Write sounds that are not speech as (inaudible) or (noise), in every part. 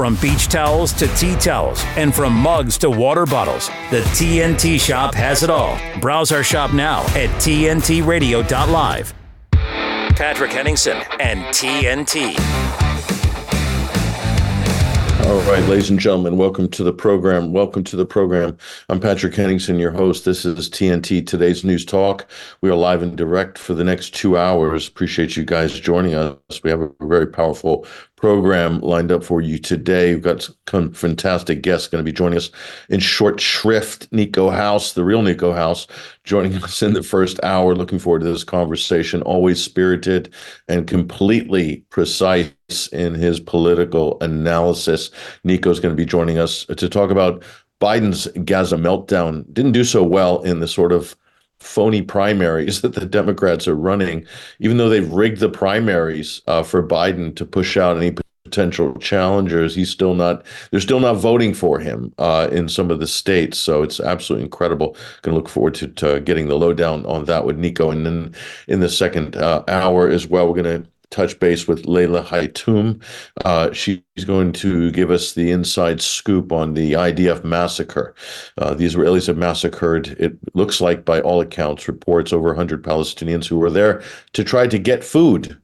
From beach towels to tea towels, and from mugs to water bottles, the TNT shop has it all. Browse our shop now at TNTRadio.live. Patrick Henningsen and TNT. All right, ladies and gentlemen, welcome to the program. Welcome to the program. I'm Patrick Henningsen, your host. This is TNT Today's News Talk. We are live and direct for the next two hours. Appreciate you guys joining us. We have a very powerful program lined up for you today. We've got some fantastic guests going to be joining us in short shrift. Niko House, the real Niko House, joining us in the first hour. Looking forward to this conversation. Always spirited and completely precise in his political analysis. Niko is going to be joining us to talk about Biden's Gaza meltdown. Didn't do so well in the sort of phony primaries (laughs) that the Democrats are running, even though they've rigged the primaries uh, for Biden to push out any potential challengers, he's still not. They're still not voting for him uh, in some of the states. So it's absolutely incredible. Going to look forward to, to, getting the lowdown on that with Niko, and then in the second uh, hour as well, we're going to touch base with Leila Hatoum. Uh, she's going to give us the inside scoop on the IDF massacre. Uh, the Israelis have massacred, it looks like by all accounts, reports over 100 Palestinians who were there to try to get food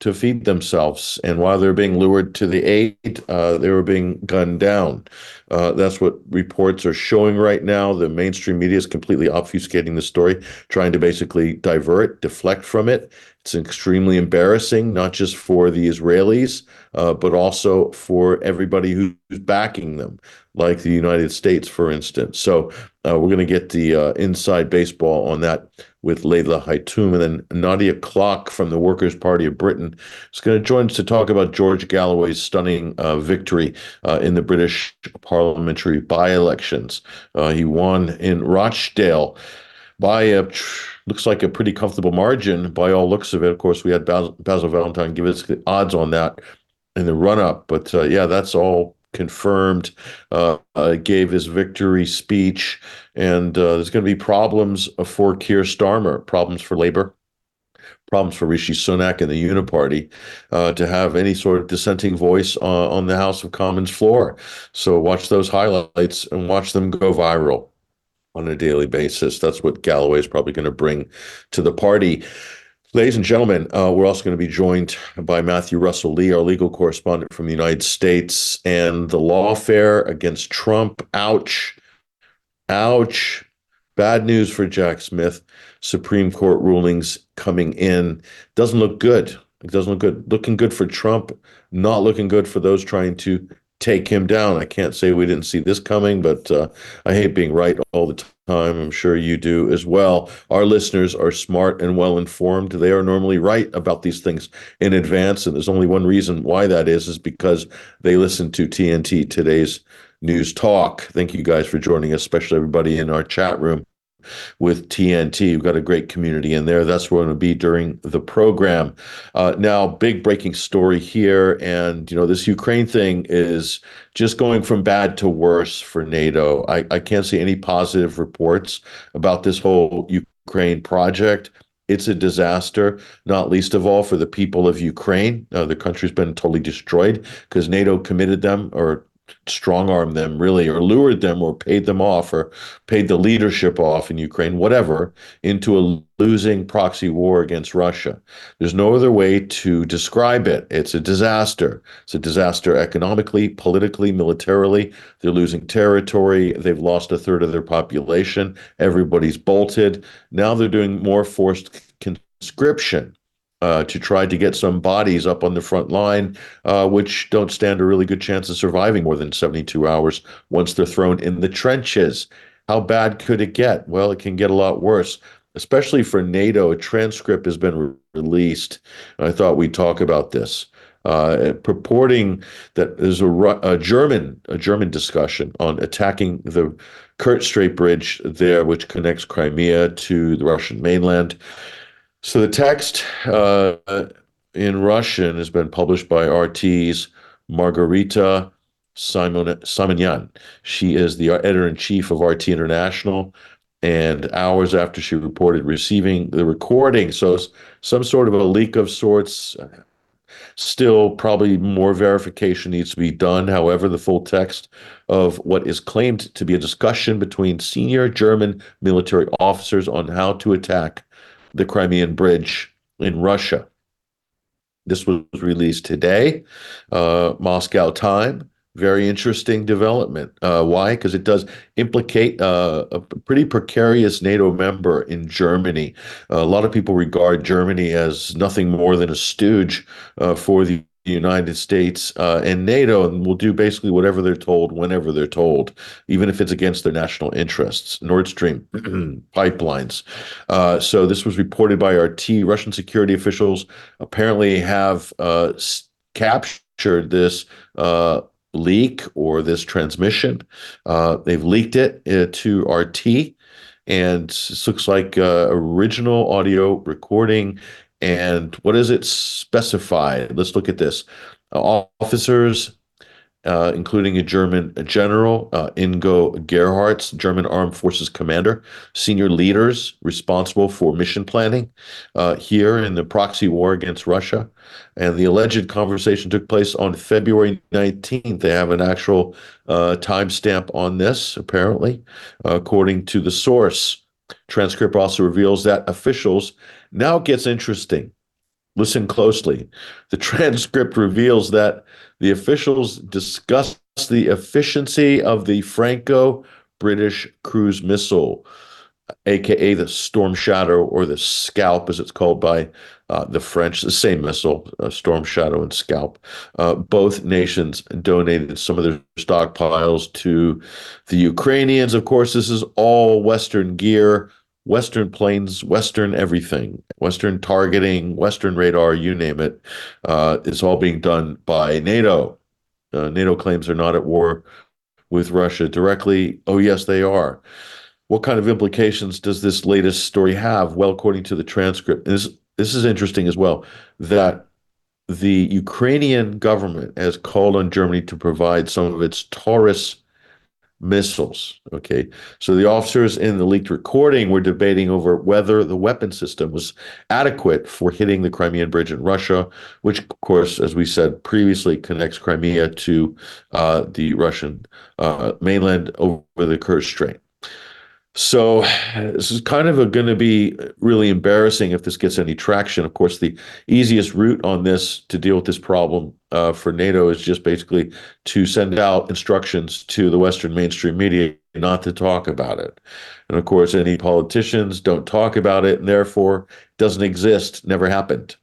to feed themselves. And while they're being lured to the aid, uh, they were being gunned down. Uh, that's what reports are showing right now. The mainstream media is completely obfuscating the story, trying to basically divert, deflect from it. It's extremely embarrassing, not just for the Israelis, uh, but also for everybody who's backing them, like the United States, for instance. So uh, we're going to get the uh, inside baseball on that with Leila Hatoum. And then Nadia Klok from the Workers' Party of Britain is going to join us to talk about George Galloway's stunning uh, victory uh, in the British parliamentary by elections. Uh, he won in Rochdale by a looks like a pretty comfortable margin by all looks of it. Of course, we had Basil, Basil Valentine give us the odds on that in the run up, but uh, yeah, that's all confirmed. Uh, uh, gave his victory speech, and uh, there's going to be problems for Keir Starmer, problems for Labour. Problems for Rishi Sunak and the Uniparty uh, to have any sort of dissenting voice on the House of Commons floor. So watch those highlights and watch them go viral on a daily basis. That's what Galloway is probably going to bring to the party. Ladies and gentlemen, uh, we're also going to be joined by Matthew Russell Lee, our legal correspondent from the United States, and the lawfare against Trump. Ouch. Ouch. Bad news for Jack Smith. Supreme Court rulings coming in. Doesn't look good. It doesn't look good. Looking good for Trump, not looking good for those trying to take him down. I can't say we didn't see this coming, but uh, I hate being right all the time. I'm sure you do as well. Our listeners are smart and well informed. They are normally right about these things in advance, and there's only one reason why that is: is because they listen to TNT today's news talk. Thank you guys for joining us, especially everybody in our chat room with TNT. We've got a great community in there. That's where we're going to be during the program. Uh, now, big breaking story here. And, you know, this Ukraine thing is just going from bad to worse for NATO. I, I can't see any positive reports about this whole Ukraine project. It's a disaster, not least of all for the people of Ukraine. Uh, the country's been totally destroyed because NATO committed them or strong armed them really or lured them or paid them off or paid the leadership off in Ukraine whatever into a losing proxy war against Russia. There's no other way to describe it. It's a disaster. It's a disaster economically politically militarily. They're losing territory. They've lost a third of their population. Everybody's bolted. Now they're doing more forced conscription uh, to try to get some bodies up on the front line, uh, which don't stand a really good chance of surviving more than 72 hours once they're thrown in the trenches. How bad could it get? Well, it can get a lot worse, especially for NATO. A transcript has been re- released. I thought we'd talk about this. Uh, purporting that there's a, a, German a German discussion on attacking the Kerch Strait Bridge there, which connects Crimea to the Russian mainland. So the text uh, in Russian has been published by RT's Margarita Simon Simonyan. She is the editor in chief of RT International. And hours after she reported receiving the recording, so some sort of a leak of sorts, Still, probably more verification needs to be done. However, the full text of what is claimed to be a discussion between senior German military officers on how to attack the Crimean Bridge in Russia. This was released today, uh, Moscow time. Very interesting development. Uh, why? Because it does implicate uh, a pretty precarious NATO member in Germany. a lot of people regard Germany as nothing more than a stooge uh, for the United States uh, and NATO and will do basically whatever they're told whenever they're told, even if it's against their national interests. Nord Stream (clears throat) pipelines. Uh, so this was reported by RT. Russian security officials apparently have uh, captured this uh, leak or this transmission. Uh, they've leaked it uh, to RT. And this looks like original audio recording and what does it specify? Let's look at this. Uh, officers, uh, including a German general, uh, Ingo Gerhartz, German Armed Forces commander, senior leaders responsible for mission planning uh, here in the proxy war against Russia. And the alleged conversation took place on February 19th. They have an actual uh, timestamp on this, apparently, according to the source. Transcript also reveals that officials now it gets interesting. Listen closely. The transcript reveals that the officials discussed the efficiency of the Franco British cruise missile, aka the Storm Shadow or the Scalp, as it's called by uh, the French, the same missile, uh, Storm Shadow and Scalp. Uh, both nations donated some of their stockpiles to the Ukrainians. Of course, this is all Western gear Western planes, Western everything, Western targeting, Western radar, you name it, uh, is all being done by NATO. Uh, NATO claims they're not at war with Russia directly. Oh, yes, they are. What kind of implications does this latest story have? Well, according to the transcript, this this is interesting as well. That the Ukrainian government has called on Germany to provide some of its Taurus missiles. Okay. So the officers in the leaked recording were debating over whether the weapon system was adequate for hitting the Crimean Bridge in Russia, which, of course, as we said previously, connects Crimea to uh, the Russian uh, mainland over the Kerch Strait. So this is kind of going to be really embarrassing if this gets any traction. Of course, the easiest route on this to deal with this problem uh, for NATO is just basically to send out instructions to the Western mainstream media not to talk about it. And of course, any politicians don't talk about it, and therefore doesn't exist, never happened.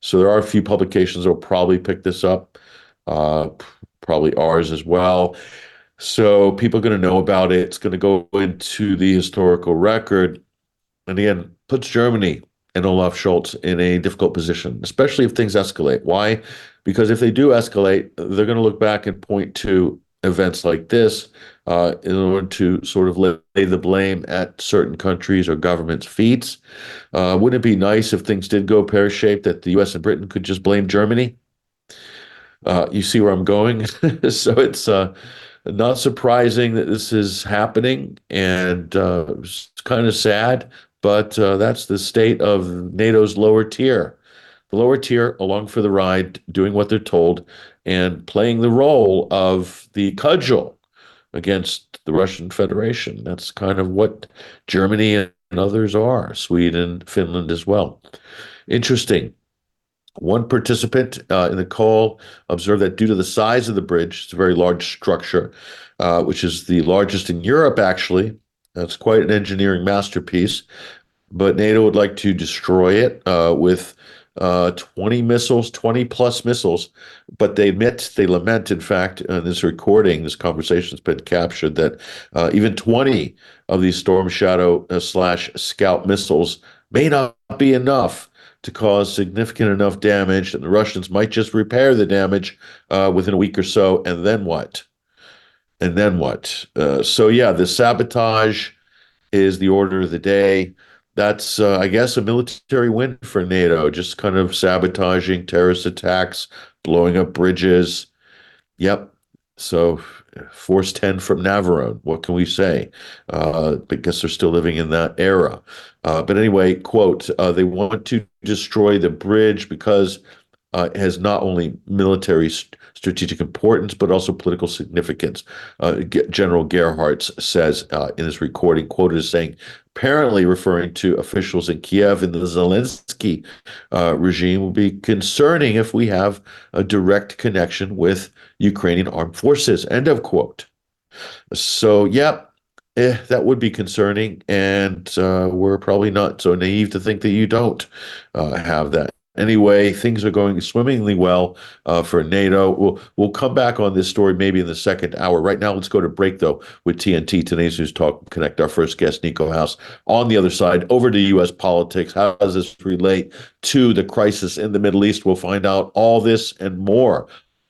So there are a few publications that will probably pick this up, uh, probably ours as well. So people are going to know about it. It's going to go into the historical record. And again, puts Germany and Olaf Scholz in a difficult position, especially if things escalate. Why? Because if they do escalate, they're going to look back and point to events like this uh, in order to sort of lay the blame at certain countries or governments' feet. Uh, wouldn't it be nice if things did go pear shaped that the US and Britain could just blame Germany? Uh, you see where I'm going? (laughs) so it's uh, not surprising that this is happening, and uh, it's kind of sad, but uh, that's the state of NATO's lower tier. The lower tier, along for the ride, doing what they're told, and playing the role of the cudgel against the Russian Federation. That's kind of what Germany and others are, Sweden, Finland as well. Interesting. One participant uh, in the call observed that due to the size of the bridge, it's a very large structure, uh, which is the largest in Europe, actually. It's quite an engineering masterpiece. But NATO would like to destroy it uh, with uh, 20 missiles, 20 plus missiles. But they admit, they lament, in fact, in this recording, this conversation has been captured, that uh, even 20 of these Storm Shadow uh, slash Scalp missiles may not be enough to cause significant enough damage, and the Russians might just repair the damage uh, within a week or so, and then what? And then what? Uh, so yeah, the sabotage is the order of the day. That's, uh, I guess, a military win for NATO. Just kind of sabotaging terrorist attacks, blowing up bridges. Yep. So Force 10 from Navarone. What can we say? Uh, guess they're still living in that era. Uh, but anyway, quote, uh, they want to destroy the bridge because uh, has not only military st- strategic importance but also political significance. Uh, G- General Gerhartz says uh, in this recording, quoted as saying, apparently referring to officials in Kiev in the Zelensky uh, regime, will be concerning if we have a direct connection with Ukrainian armed forces. End of quote. So, yeah, eh, that would be concerning, and uh, we're probably not so naive to think that you don't uh, have that. Anyway, things are going swimmingly well uh, for NATO. We'll we'll come back on this story maybe in the second hour. Right now, let's go to break though with TNT Today's News Talk. Connect our first guest, Niko House, on the other side over to U.S. politics. How does this relate to the crisis in the Middle East? We'll find out all this and more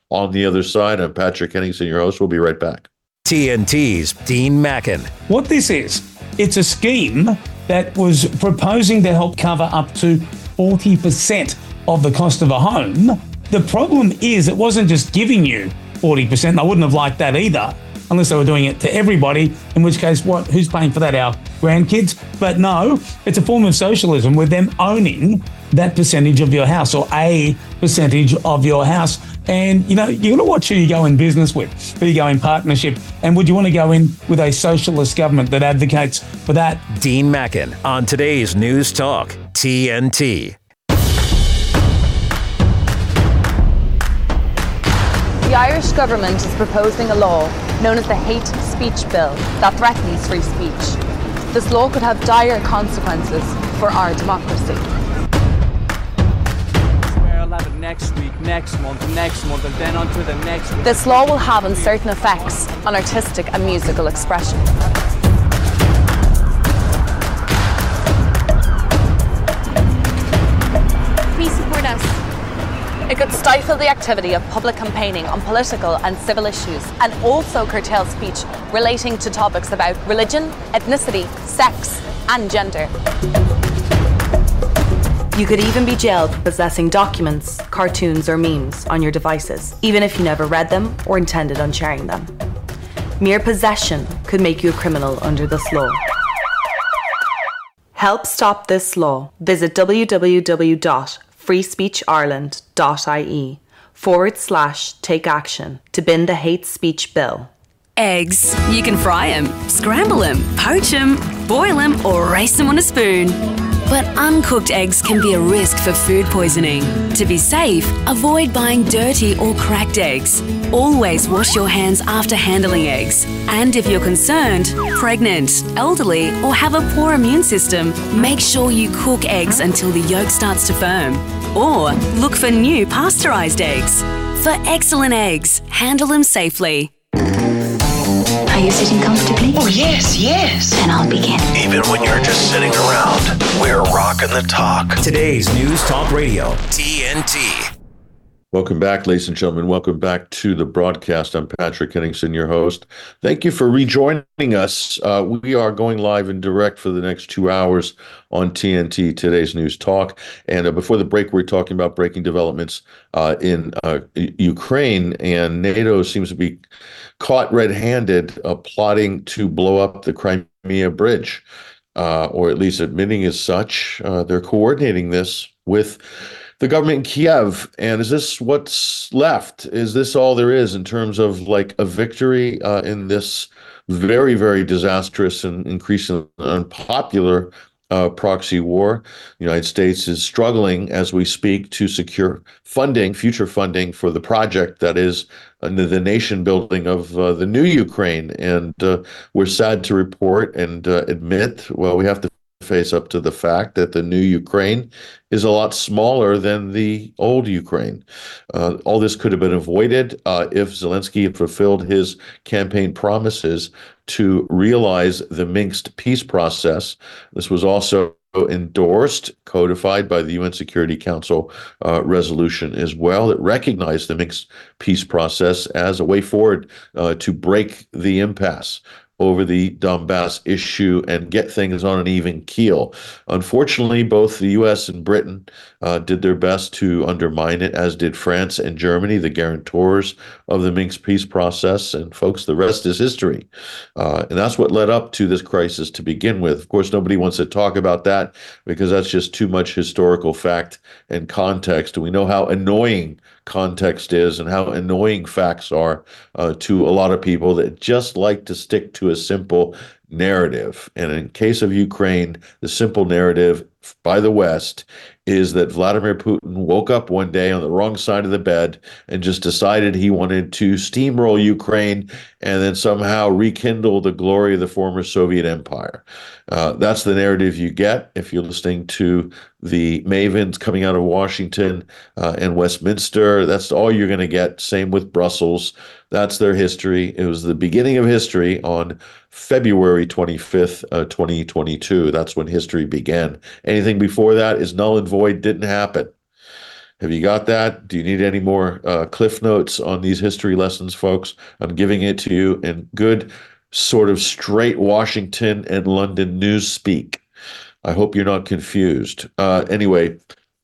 on the other side. I'm Patrick Henningsen, your host. We'll be right back. TNT's Dean Mackin. What this is, it's a scheme that was proposing to help cover up to 40% of the cost of a home. The problem is, it wasn't just giving you 40%. I wouldn't have liked that either, unless they were doing it to everybody, in which case, what? who's paying for that? Our grandkids? But no, it's a form of socialism with them owning that percentage of your house or a percentage of your house. And you know, you got to watch who you go in business with, who you go in partnership, and would you want to go in with a socialist government that advocates for that? Dean Mackin on today's News Talk TNT. The Irish government is proposing a law known as the Hate Speech Bill that threatens free speech. This law could have dire consequences for our democracy. I'll have it next week, next month, next month, and then on to the next week. This law will have uncertain effects on artistic and musical expression. Please support us. It could stifle the activity of public campaigning on political and civil issues and also curtail speech relating to topics about religion, ethnicity, sex, and gender. You could even be jailed for possessing documents, cartoons, or memes on your devices, even if you never read them or intended on sharing them. Mere possession could make you a criminal under this law. Help stop this law. Visit www.freespeechireland.ie forward slash take action to bin the hate speech bill. Eggs. You can fry them, scramble them, poach them, boil them, or race them on a spoon. But uncooked eggs can be a risk for food poisoning. To be safe, avoid buying dirty or cracked eggs. Always wash your hands after handling eggs. And if you're concerned, pregnant, elderly, or have a poor immune system, make sure you cook eggs until the yolk starts to firm. Or look for new pasteurized eggs. For excellent eggs, handle them safely. Are you sitting comfortably? Oh, yes, yes. Then I'll begin. Even when you're just sitting around, we're rocking the talk. Today's News Talk Radio TNT. Welcome back, ladies and gentlemen. Welcome back to the broadcast. I'm Patrick Henningsen, your host. Thank you for rejoining us. Uh, we are going live and direct for the next two hours on TNT, today's news talk. And uh, before the break, we are talking about breaking developments uh, in uh, Ukraine, and NATO seems to be caught red-handed, uh, plotting to blow up the Crimea bridge, uh, or at least admitting as such. they're coordinating this with the government in Kiev. And is this what's left? Is this all there is in terms of like a victory uh, in this very, very disastrous and increasingly unpopular uh, proxy war? The United States is struggling as we speak to secure funding, future funding for the project that is uh, the nation building of uh, the new Ukraine. And uh, we're sad to report and uh, admit, well, we have to face up to the fact that the new Ukraine is a lot smaller than the old Ukraine. Uh, all this could have been avoided uh, if Zelensky had fulfilled his campaign promises to realize the Minsk peace process. This was also endorsed, codified by the UN Security Council uh, resolution as well that recognized the Minsk peace process as a way forward uh, to break the impasse over the Donbass issue and get things on an even keel. Unfortunately, both the US and Britain uh, did their best to undermine it, as did France and Germany, the guarantors of the Minsk peace process. And folks, the rest is history. Uh, and that's what led up to this crisis to begin with. Of course, nobody wants to talk about that because that's just too much historical fact and context. We know how annoying context is and how annoying facts are uh, to a lot of people that just like to stick to a simple narrative. And in case of Ukraine, the simple narrative by the West is that Vladimir Putin woke up one day on the wrong side of the bed and just decided he wanted to steamroll Ukraine and then somehow rekindle the glory of the former Soviet Empire. Uh, that's the narrative you get if you're listening to the mavens coming out of Washington uh, and Westminster. That's all you're going to get. Same with Brussels. That's their history. It was the beginning of history on February 25th, uh, 2022. That's when history began. Anything before that is null and void, didn't happen. Have you got that? Do you need any more uh, cliff notes on these history lessons, folks? I'm giving it to you in good, sort of straight Washington and London news speak. I hope you're not confused. Uh, anyway,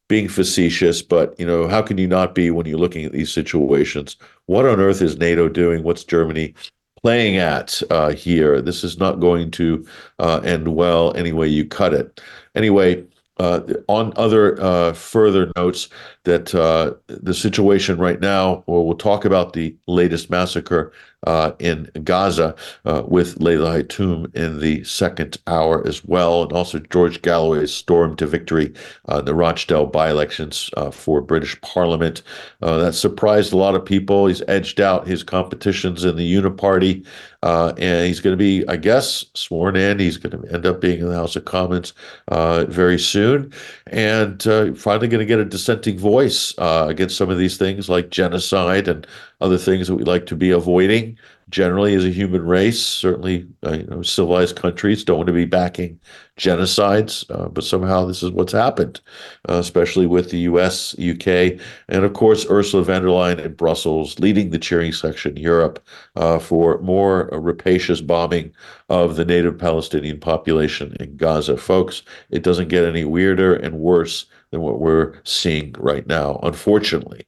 being facetious, but you know, how can you not be when you're looking at these situations? What on earth is NATO doing? What's Germany playing at uh, here. This is not going to uh, end well any way you cut it. Anyway, uh, on other uh, further notes, that uh, the situation right now, well, we'll talk about the latest massacre uh, in Gaza uh, with Leila Hatoum in the second hour as well, and also George Galloway's storm to victory uh, the Rochdale by-elections uh, for British Parliament. Uh, that surprised a lot of people. He's edged out his competitions in the Uniparty, uh, and he's going to be, I guess, sworn in. He's going to end up being in the House of Commons very soon, and finally going to get a dissenting voice against some of these things like genocide and other things that we like to be avoiding generally as a human race. Certainly, uh, you know, civilized countries don't want to be backing genocides, uh, but somehow this is what's happened, uh, especially with the U.S., U.K., and of course Ursula von der Leyen in Brussels leading the cheering section in Europe uh, for more rapacious bombing of the native Palestinian population in Gaza. Folks, it doesn't get any weirder and worse than what we're seeing right now, unfortunately.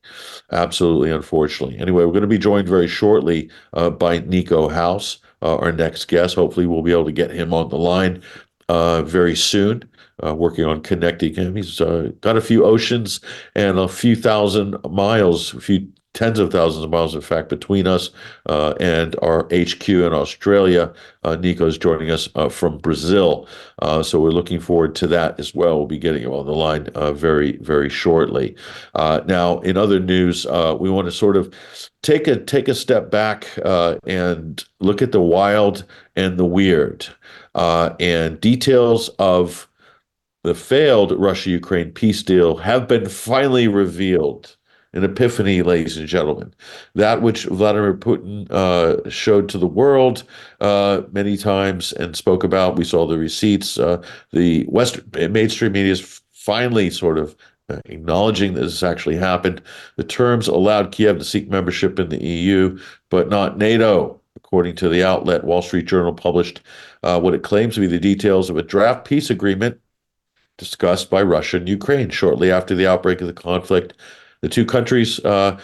Absolutely, unfortunately. Anyway, we're going to be joined very shortly uh, by Niko House, uh, our next guest. Hopefully, we'll be able to get him on the line uh, very soon. Uh, working on connecting him. He's uh, got a few oceans and a few thousand miles, a few tens of thousands of miles, in fact, between us uh, and our HQ in Australia. Uh, Niko is joining us uh, from Brazil. Uh, so we're looking forward to that as well. We'll be getting him on the line uh, very, very shortly. Uh, now, in other news, we want to sort of take a take a step back and look at the wild and the weird and details of the failed Russia-Ukraine peace deal have been finally revealed an epiphany, ladies and gentlemen. That which Vladimir Putin uh, showed to the world uh, many times and spoke about. We saw the receipts. Uh, the Western mainstream media is finally sort of uh, acknowledging that this actually happened. The terms allowed Kiev to seek membership in the EU, but not NATO. According to the outlet, Wall Street Journal published uh, what it claims to be the details of a draft peace agreement discussed by Russia and Ukraine shortly after the outbreak of the conflict the two countries uh,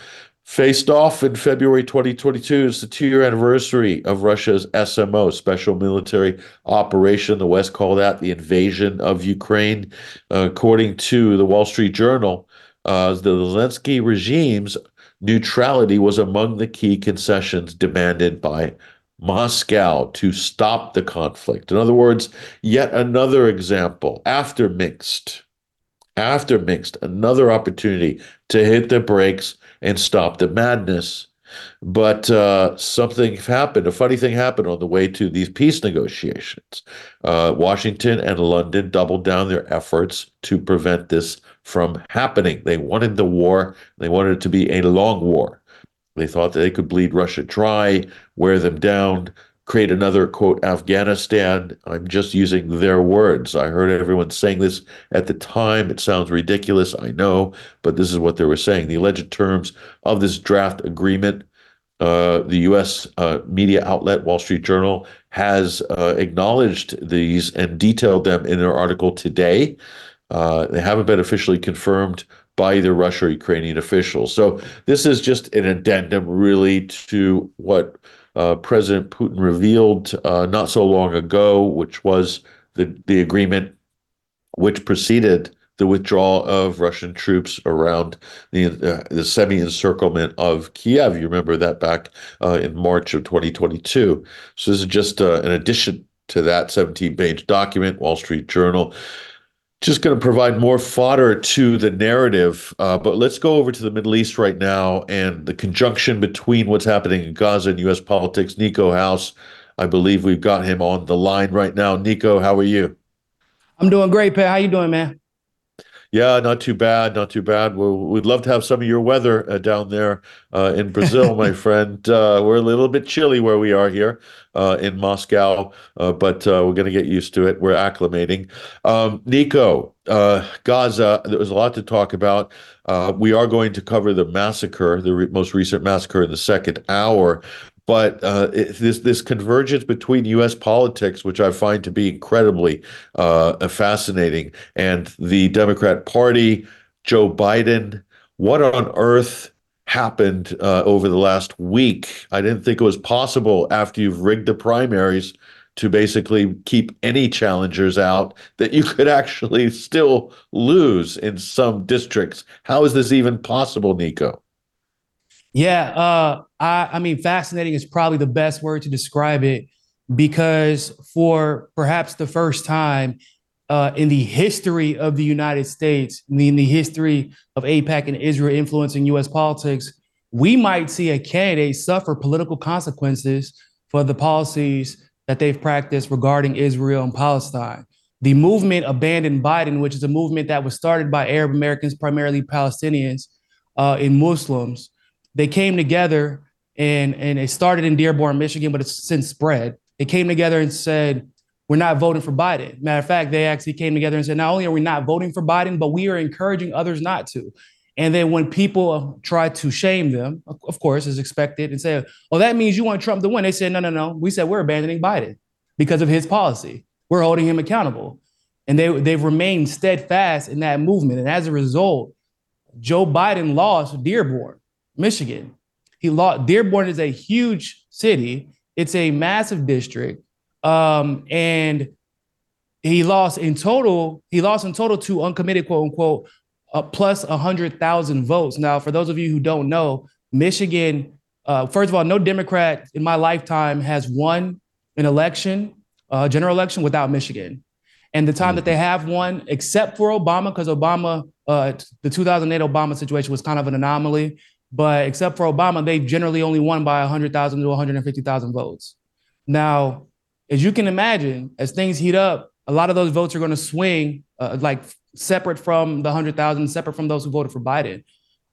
faced off in February 2022. It's the two year anniversary of Russia's SMO, Special Military Operation. The West called that the invasion of Ukraine. Uh, according to the Wall Street Journal, uh, the Zelensky regime's neutrality was among the key concessions demanded by Moscow to stop the conflict. In other words, yet another example after Minsk after Minsk, another opportunity to hit the brakes and stop the madness. But uh, something happened. A funny thing happened on the way to these peace negotiations. Uh, Washington and London doubled down their efforts to prevent this from happening. They wanted the war, they wanted it to be a long war. They thought that they could bleed Russia dry, wear them down, create another quote Afghanistan. I'm just using their words. I heard everyone saying this at the time. It sounds ridiculous, I know, but this is what they were saying. The alleged terms of this draft agreement Uh, the U.S. Uh, media outlet Wall Street Journal has uh, acknowledged these and detailed them in their article today. Uh, they haven't been officially confirmed by either Russia or Ukrainian officials. So this is just an addendum, really, to what uh, President Putin revealed uh, not so long ago, which was the the agreement which preceded the withdrawal of Russian troops around the, uh, the semi encirclement of Kiev. You remember that back uh, in March of 2022. So this is just uh, an addition to that 17 page document, Wall Street Journal. Just going to provide more fodder to the narrative. Uh, but let's go over to the Middle East right now and the conjunction between what's happening in Gaza and U.S. politics. Niko House, I believe we've got him on the line right now. Niko, how are you? I'm doing great, Pat. How you doing, man? Yeah, not too bad, not too bad. Well, we'd love to have some of your weather uh, down there uh, in Brazil, my (laughs) friend. Uh, we're a little bit chilly where we are here uh, in Moscow, uh, but uh, we're going to get used to it. We're acclimating. Um, Niko, Gaza, there was a lot to talk about. we are going to cover the massacre, the re- most recent massacre in the second hour but uh, it, this this convergence between U.S. politics, which I find to be incredibly uh, fascinating, and the Democrat Party, Joe Biden. What on earth happened uh, over the last week? I didn't think it was possible after you've rigged the primaries to basically keep any challengers out that you could actually still lose in some districts. How is this even possible, Niko? Yeah, uh, I, I mean, fascinating is probably the best word to describe it because for perhaps the first time uh, in the history of the United States, in the, history of AIPAC and Israel influencing US politics, we might see a candidate suffer political consequences for the policies that they've practiced regarding Israel and Palestine. The movement abandoned Biden, which is a movement that was started by Arab Americans, primarily Palestinians, uh, and Muslims, they came together and and it started in Dearborn, Michigan, but it's since spread. They came together and said, "We're not voting for Biden." Matter of fact, they actually came together and said, "Not only are we not voting for Biden, but we are encouraging others not to." And then when people try to shame them, of course, as expected, and say, "Oh, that means you want Trump to win," they said, "No, no, no. We said we're abandoning Biden because of his policy. We're holding him accountable." And they they've remained steadfast in that movement. And as a result, Joe Biden lost Dearborn. Michigan. He lost. Dearborn is a huge city. It's a massive district, um, and he lost in total. He lost in total to uncommitted, quote unquote, uh, plus a hundred thousand votes. Now, for those of you who don't know, Michigan. Uh, first of all, no Democrat in my lifetime has won an election, uh, general election, without Michigan. And the time that they have won, except for Obama, because Obama, uh, the 2008 Obama situation was kind of an anomaly. But except for Obama, they've generally only won by 100,000 to 150,000 votes. Now, as you can imagine, as things heat up, a lot of those votes are going to swing, uh, like separate from the 100,000, separate from those who voted for Biden.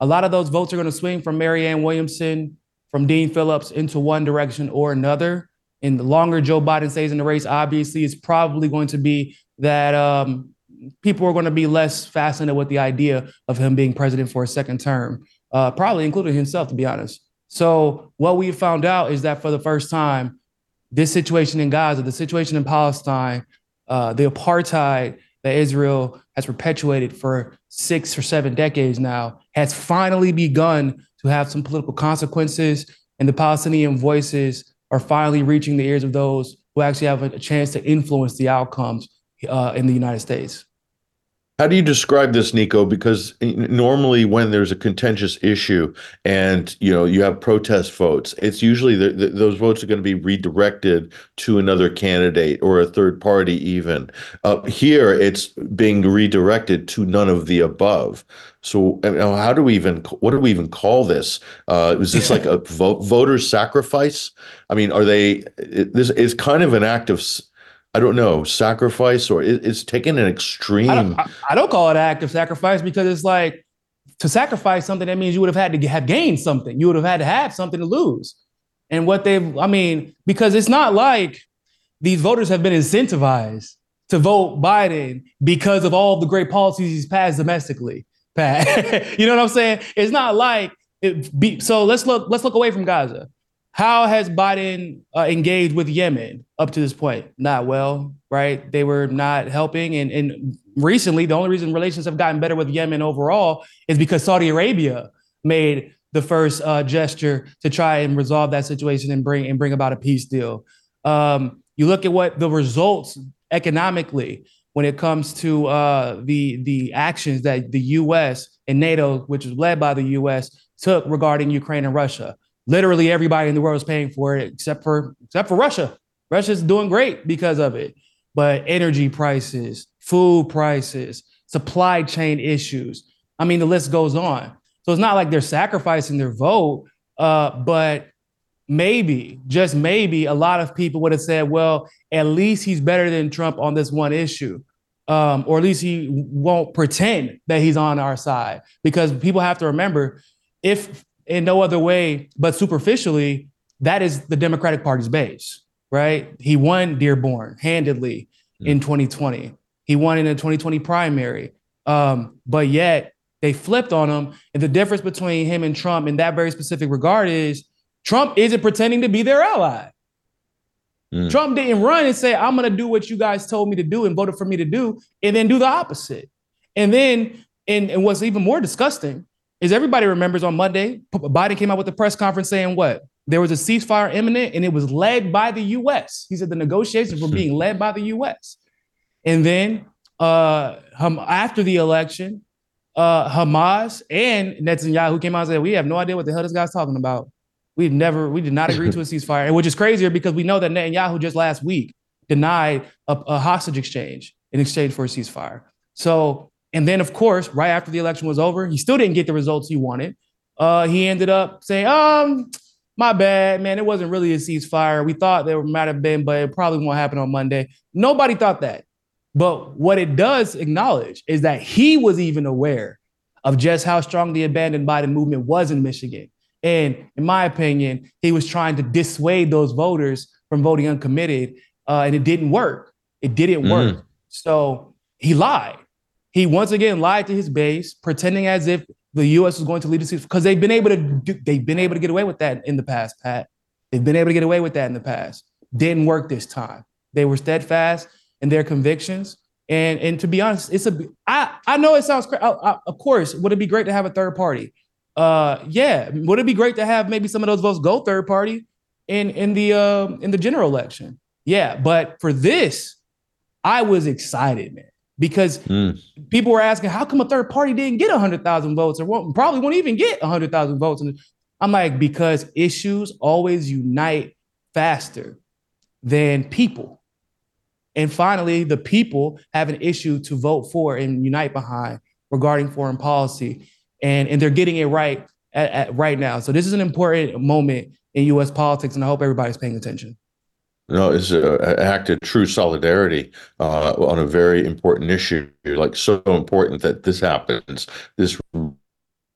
A lot of those votes are going to swing from Marianne Williamson, from Dean Phillips into one direction or another. And the longer Joe Biden stays in the race, obviously, it's probably going to be that um, people are going to be less fascinated with the idea of him being president for a second term uh, probably including himself, to be honest. So what we found out is that for the first time, this situation in Gaza, the situation in Palestine, uh, the apartheid that Israel has perpetuated for six or seven decades now has finally begun to have some political consequences, and the Palestinian voices are finally reaching the ears of those who actually have a chance to influence the outcomes uh, in the United States. How do you describe this, Niko? Because normally, when there's a contentious issue and you know you have protest votes, it's usually the, the, those votes are going to be redirected to another candidate or a third party. Even uh, here, it's being redirected to none of the above. So, know, how do we even what do we even call this? Uh, is this like a (laughs) vote, voter sacrifice? I mean, are they? It, this is kind of an act of I don't know, sacrifice or it, it's taken an extreme. I don't, I don't, call it active sacrifice because it's like to sacrifice something that means you would have had to have gained something. You would have had to have something to lose. And what they've, I mean, because it's not like these voters have been incentivized to vote Biden because of all the great policies he's passed domestically. Pat. (laughs) you know what I'm saying? It's not like it be, so let's look let's look away from Gaza. How has Biden uh, engaged with Yemen up to this point? Not well, right? They were not helping, and and recently the only reason relations have gotten better with Yemen overall is because Saudi Arabia made the first uh, gesture to try and resolve that situation and bring and bring about a peace deal. Um, you look at what the results economically when it comes to uh, the the actions that the U.S. and NATO, which is led by the U.S., took regarding Ukraine and Russia literally everybody in the world is paying for it except for except for Russia. Russia's doing great because of it. But energy prices, food prices, supply chain issues. I mean, the list goes on. So it's not like they're sacrificing their vote, uh, but maybe, just maybe, a lot of people would have said, well, at least he's better than Trump on this one issue. Um, or at least he won't pretend that he's on our side. Because people have to remember if in no other way but superficially, that is the Democratic Party's base, right? He won Dearborn handedly mm. in 2020. He won in the 2020 primary. Um, but yet they flipped on him. And the difference between him and Trump in that very specific regard is Trump isn't pretending to be their ally. Mm. Trump didn't run and say, I'm going to do what you guys told me to do and voted for me to do, and then do the opposite. And then, and, and what's even more disgusting is everybody remembers on Monday, Biden came out with a press conference saying what? There was a ceasefire imminent and it was led by the US. He said the negotiations were being led by the US. And then uh, after the election, uh, Hamas and Netanyahu came out and said, We have no idea what the hell this guy's talking about. We've never, we did not agree to a ceasefire, and which is crazier because we know that Netanyahu just last week denied a, a hostage exchange in exchange for a ceasefire. So and then, of course, right after the election was over, he still didn't get the results he wanted. Uh, he ended up saying, um, my bad, man. It wasn't really a ceasefire. We thought there might have been, but it probably won't happen on Monday. Nobody thought that. But what it does acknowledge is that he was even aware of just how strong the abandoned Biden movement was in Michigan. And in my opinion, he was trying to dissuade those voters from voting uncommitted, uh, and it didn't work. It didn't mm. work. So he lied. He once again lied to his base, pretending as if the U.S. was going to lead the because they've been able to do, they've been able to get away with that in the past, Pat. They've been able to get away with that in the past. Didn't work this time. They were steadfast in their convictions. And and to be honest, it's a I I know it sounds crazy. Of course, would it be great to have a third party? Uh, yeah. Would it be great to have maybe some of those votes go third party in in the uh, in the general election? Yeah, but for this, I was excited, man because mm. people were asking, how come a third party didn't get 100,000 votes or won't, probably won't even get 100,000 votes? And I'm like, because issues always unite faster than people. And finally, the people have an issue to vote for and unite behind regarding foreign policy. And, and they're getting it right at, at right now. So this is an important moment in US politics, and I hope everybody's paying attention. No, it's an act of true solidarity uh, on a very important issue, like so important that this happens. This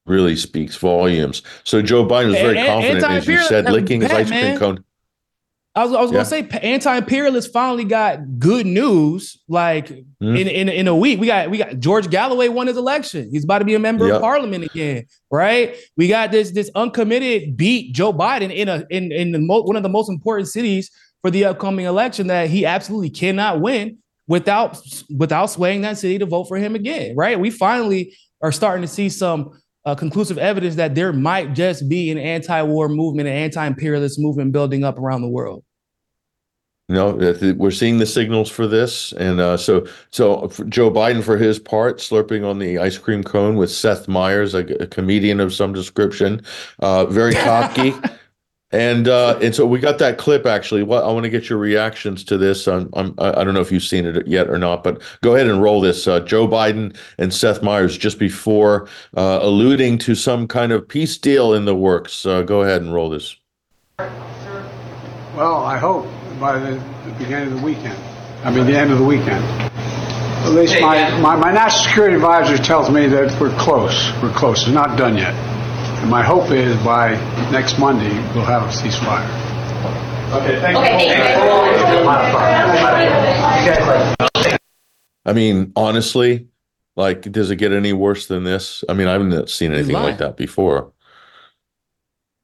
really speaks volumes. So Joe Biden was very confident, as you said, licking his ice cream cone. I was, I was yeah. gonna say anti-imperialists finally got good news. Like mm. in, in in a week, we got we got George Galloway won his election. He's about to be a member yep. of parliament again, right? We got this this uncommitted beat Joe Biden in a in in the mo- one of the most important cities for the upcoming election that he absolutely cannot win without without swaying that city to vote for him again. Right? We finally are starting to see some uh, conclusive evidence that there might just be an anti-war movement, an anti-imperialist movement building up around the world. No, we're seeing the signals for this, and uh, so so Joe Biden, for his part, slurping on the ice cream cone with Seth Meyers, a, a comedian of some description, uh, very cocky. (laughs) And uh, and so we got that clip actually. What I want to get your reactions to this. I'm, I'm I don't know if you've seen it yet or not, but go ahead and roll this. Uh, Joe Biden and Seth Meyers just before uh, alluding to some kind of peace deal in the works. Uh, go ahead and roll this. Well, I hope by the, the beginning of the weekend. I mean, the end of the weekend. At least my, my, my national security advisor tells me that we're close. We're close. It's not done yet. And my hope is by next Monday, we'll have a ceasefire. Okay, thank you. I mean, honestly, like, does it get any worse than this? I mean, I haven't seen anything like that before.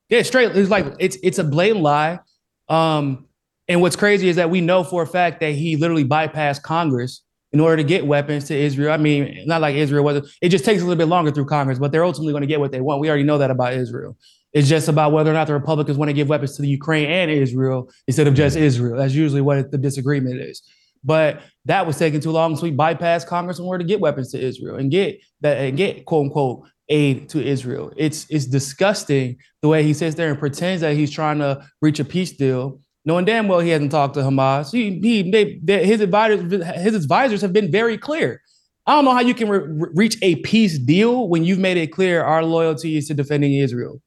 Yeah, straight. It's like it's it's a blatant lie. Um, and what's crazy is that we know for a fact that he literally bypassed Congress in order to get weapons to Israel. I mean, not like Israel was. It just takes a little bit longer through Congress, but they're ultimately going to get what they want. We already know that about Israel. It's just about whether or not the Republicans want to give weapons to the Ukraine and Israel instead of just mm-hmm. Israel. That's usually what the disagreement is. But that was taking too long, so we bypassed Congress in order to get weapons to Israel and get that and get quote unquote aid to Israel. It's it's disgusting the way he sits there and pretends that he's trying to reach a peace deal, knowing damn well he hasn't talked to Hamas. He, he they, they, his advisors his advisors have been very clear. I don't know how you can re- reach a peace deal when you've made it clear our loyalty is to defending Israel.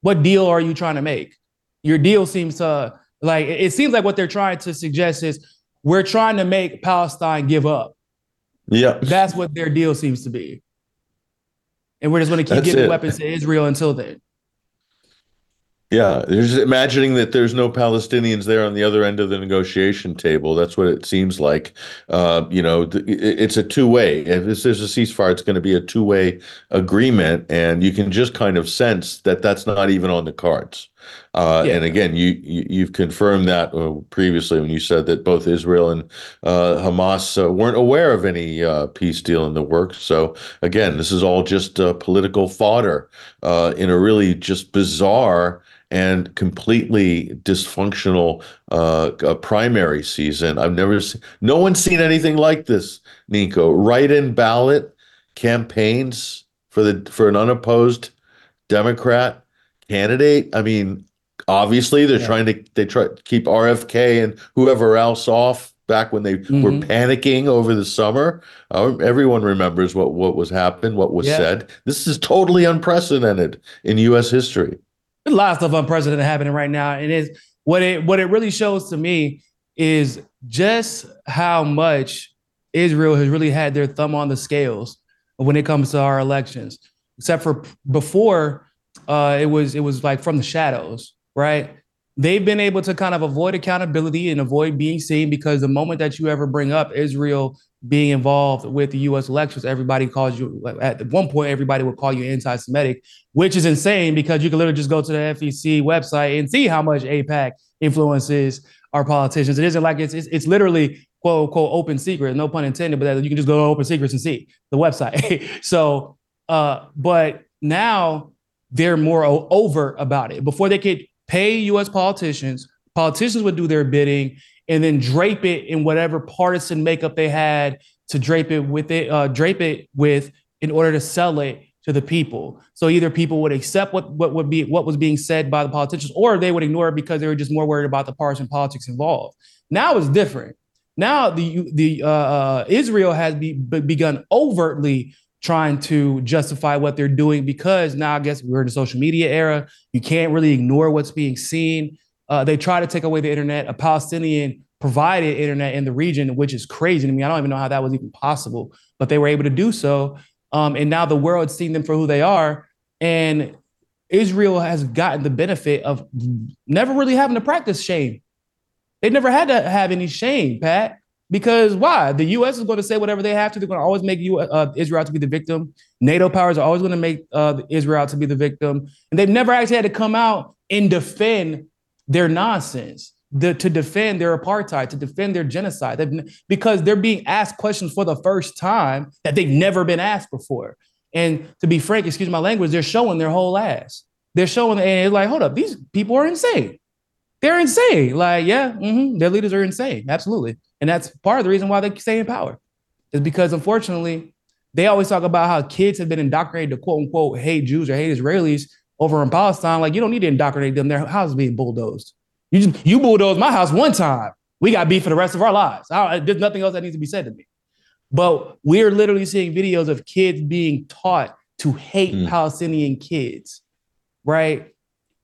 What deal are you trying to make? Your deal seems to like it seems like what they're trying to suggest is we're trying to make Palestine give up. Yeah. That's what their deal seems to be. And we're just going to keep That's giving it. weapons to Israel until then. Yeah, there's imagining that there's no Palestinians there on the other end of the negotiation table. That's what it seems like. Uh, you know, th- it's a two way. If this- there's a ceasefire, it's going to be a two way agreement, and you can just kind of sense that that's not even on the cards. Uh, Yeah. And again, you, you you've confirmed that uh, previously when you said that both Israel and uh, Hamas uh, weren't aware of any uh, peace deal in the works. So again, this is all just uh, political fodder uh, in a really just bizarre and completely dysfunctional uh, primary season. I've never seen, no one's seen anything like this, Niko. Write-in ballot campaigns for the for an unopposed Democrat candidate. I mean, obviously they're Yeah. trying to they try to keep RFK and whoever else off. Back when they were Mhm. panicking over the summer, uh, everyone remembers what what was happened, what was Yeah. said. This is totally unprecedented in U.S. history. A lot of stuff unprecedented happening right now, and it's what it what it really shows to me is just how much Israel has really had their thumb on the scales when it comes to our elections. Except for before, uh, it was it was like from the shadows, right? They've been able to kind of avoid accountability and avoid being seen because the moment that you ever bring up Israel being involved with the U.S. elections, everybody calls you. At one point, everybody would call you anti-Semitic, which is insane because you can literally just go to the FEC website and see how much AIPAC influences our politicians. It isn't like it's it's, it's literally quote unquote open secret, no pun intended, but that you can just go to open secrets and see the website. (laughs) so, uh, but now they're more overt about it. Before they could pay U.S. politicians, politicians would do their bidding and then drape it in whatever partisan makeup they had to drape it with it, uh, drape it with in order to sell it to the people. So either people would accept what what would be what was being said by the politicians, or they would ignore it because they were just more worried about the partisan politics involved. Now it's different. Now the the uh, uh, Israel has be, be- begun overtly trying to justify what they're doing because now I guess we're in the social media era. You can't really ignore what's being seen. Uh, they try to take away the internet. A Palestinian provided internet in the region, which is crazy to me. I don't even know how that was even possible, but they were able to do so. Um, and now the world's seeing them for who they are. And Israel has gotten the benefit of never really having to practice shame. They've never had to have any shame, Pat. Because why? The U.S. is going to say whatever they have to. They're going to always make you uh, Israel to be the victim. NATO powers are always going to make uh, Israel to be the victim, and they've never actually had to come out and defend their nonsense, the, to defend their apartheid, to defend their genocide, They've- because they're being asked questions for the first time that they've never been asked before. And to be frank, excuse my language, they're showing their whole ass. They're showing, and it's like, hold up, these people are insane. They're insane. Like, yeah, mhm, their leaders are insane. Absolutely. And that's part of the reason why they stay in power, is because unfortunately, they always talk about how kids have been indoctrinated to quote unquote hate Jews or hate Israelis over in Palestine. Like, you don't need to indoctrinate them. Their house is being bulldozed. You just you bulldozed my house one time. We got beef for the rest of our lives. I there's nothing else that needs to be said to me. But we're literally seeing videos of kids being taught to hate Mm. Palestinian kids, right?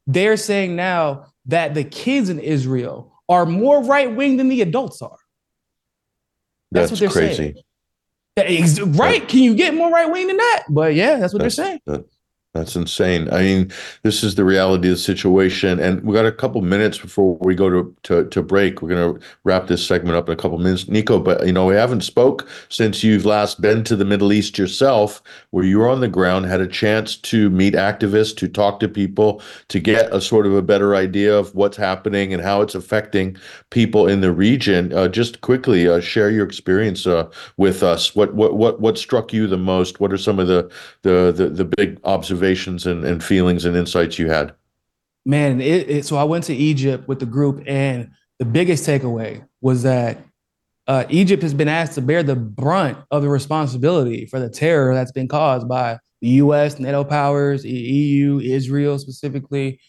They're saying now that the kids in Israel are more right wing than the adults are. That's, That's, what they're crazy. saying. That is- right? Can you get more right wing than that? But yeah, that's what they're saying. that- That's insane. I mean, this is the reality of the situation, and we got a couple minutes before we go to to, to break. We're going to wrap this segment up in a couple minutes, Niko. But you know, we haven't spoke since you've last been to the Middle East yourself, where you were on the ground, had a chance to meet activists, to talk to people, to get a sort of a better idea of what's happening and how it's affecting people in the region. Uh, just quickly, uh, share your experience uh, with us. What what what what struck you the most? What are some of the the the, the big observations? Observations and, and feelings and insights you had? Man, it, it, so I went to Egypt with the group, and the biggest takeaway was that uh, Egypt has been asked to bear the brunt of the responsibility for the terror that's been caused by the U.S., NATO powers, EU, Israel specifically.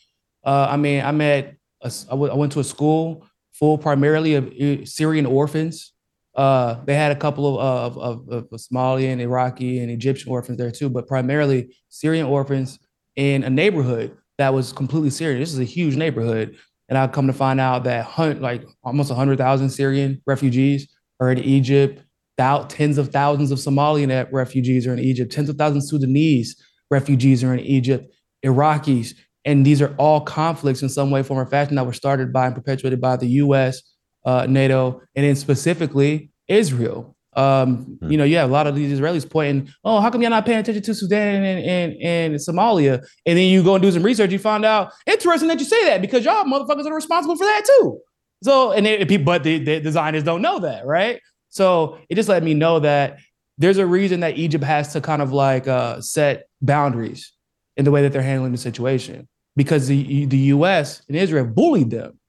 Uh, I mean, I met, a, I, w- I went to a school full primarily of uh, Syrian orphans. Uh, they had a couple of, of, of, of Somalian, Iraqi, and Egyptian orphans there too, but primarily Syrian orphans in a neighborhood that was completely Syrian. This is a huge neighborhood, and I come to find out that hun- like almost hundred thousand Syrian refugees are in Egypt. Tens of thousands of Somalian refugees are in Egypt. Tens of thousands of Sudanese refugees are in Egypt. Iraqis, and these are all conflicts in some way, form, or fashion that were started by and perpetuated by the U.S uh, NATO, and then specifically Israel. Um, hmm. you know, you have a lot of these Israelis pointing, oh, how come you're not paying attention to Sudan and, and, and Somalia? And then you go and do some research, you find out interesting that you say that because y'all motherfuckers are responsible for that too. So, and it, but the, the designers don't know that, right? So it just let me know that there's a reason that Egypt has to kind of like uh, set boundaries in the way that they're handling the situation because the, the US and Israel bullied them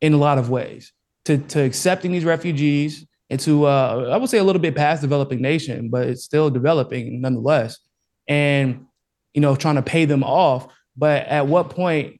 in a lot of ways to, to accepting these refugees into, uh, I would say, a little bit past developing nation, but it's still developing nonetheless. And, you know, trying to pay them off. But at what point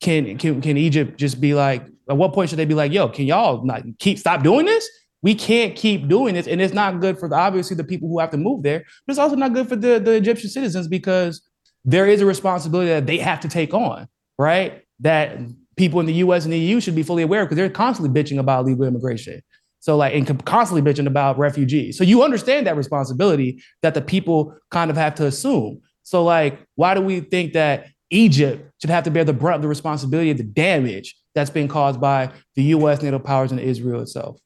can, can, can Egypt just be like, at what point should they be like, yo, can y'all not keep, stop doing this? we can't keep doing this and it's not good for the obviously the people who have to move there but it's also not good for the, the egyptian citizens because there is a responsibility that they have to take on right that people in the US and the EU should be fully aware because they're constantly bitching about illegal immigration. So like and constantly bitching about refugees. So you understand that responsibility that the people kind of have to assume. So like why do we think that Egypt should have to bear the brunt of the responsibility of the damage that's been caused by the US, NATO powers, and Israel itself?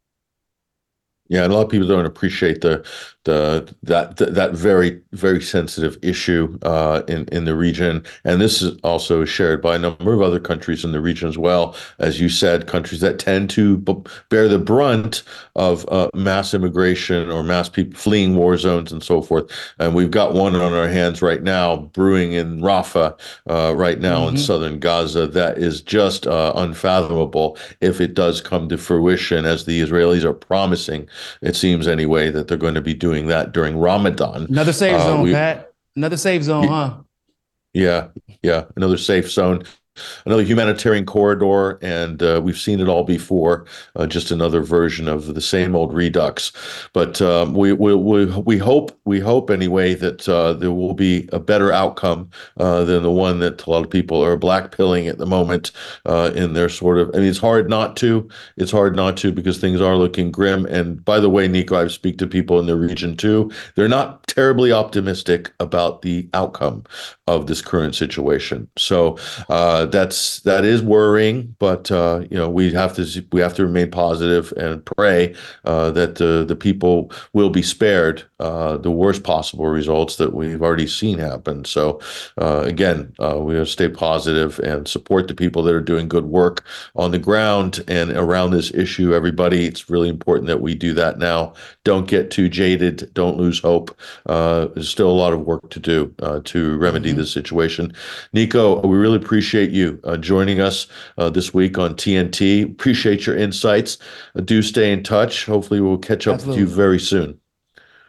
Yeah, a lot of people don't appreciate the the that that very very sensitive issue uh, in in the region, and this is also shared by a number of other countries in the region as well. As you said, countries that tend to b- bear the brunt of uh, mass immigration or mass people fleeing war zones and so forth. And we've got one on our hands right now, brewing in Rafah, uh, right now mm-hmm. in southern Gaza. That is just uh, unfathomable if it does come to fruition, as the Israelis are promising. It seems anyway that they're going to be doing that during Ramadan. Another safe uh, zone, we, Pat. Another safe zone, huh? Yeah, yeah, another safe zone another humanitarian corridor, and uh, we've seen it all before. Uh, just another version of the same old redux. But um, we, we we we hope we hope anyway that uh, there will be a better outcome uh, than the one that a lot of people are blackpilling at the moment uh, in their sort of. I mean, it's hard not to. It's hard not to because things are looking grim. And by the way, Niko, I speak to people in the region too. They're not terribly optimistic about the outcome of this current situation. So uh, that's that is worrying, but uh, you know we have to we have to remain positive and pray uh, that the the people will be spared uh, the worst possible results that we've already seen happen. So uh, again, uh, we have to stay positive and support the people that are doing good work on the ground and around this issue. Everybody, it's really important that we do that now. Don't get too jaded. Don't lose hope. there's still a lot of work to do to remedy. This situation. Niko, we really appreciate you uh, joining us uh, this week on TNT. Appreciate your insights. Uh, do stay in touch. Hopefully, we'll catch up Absolutely. with you very soon.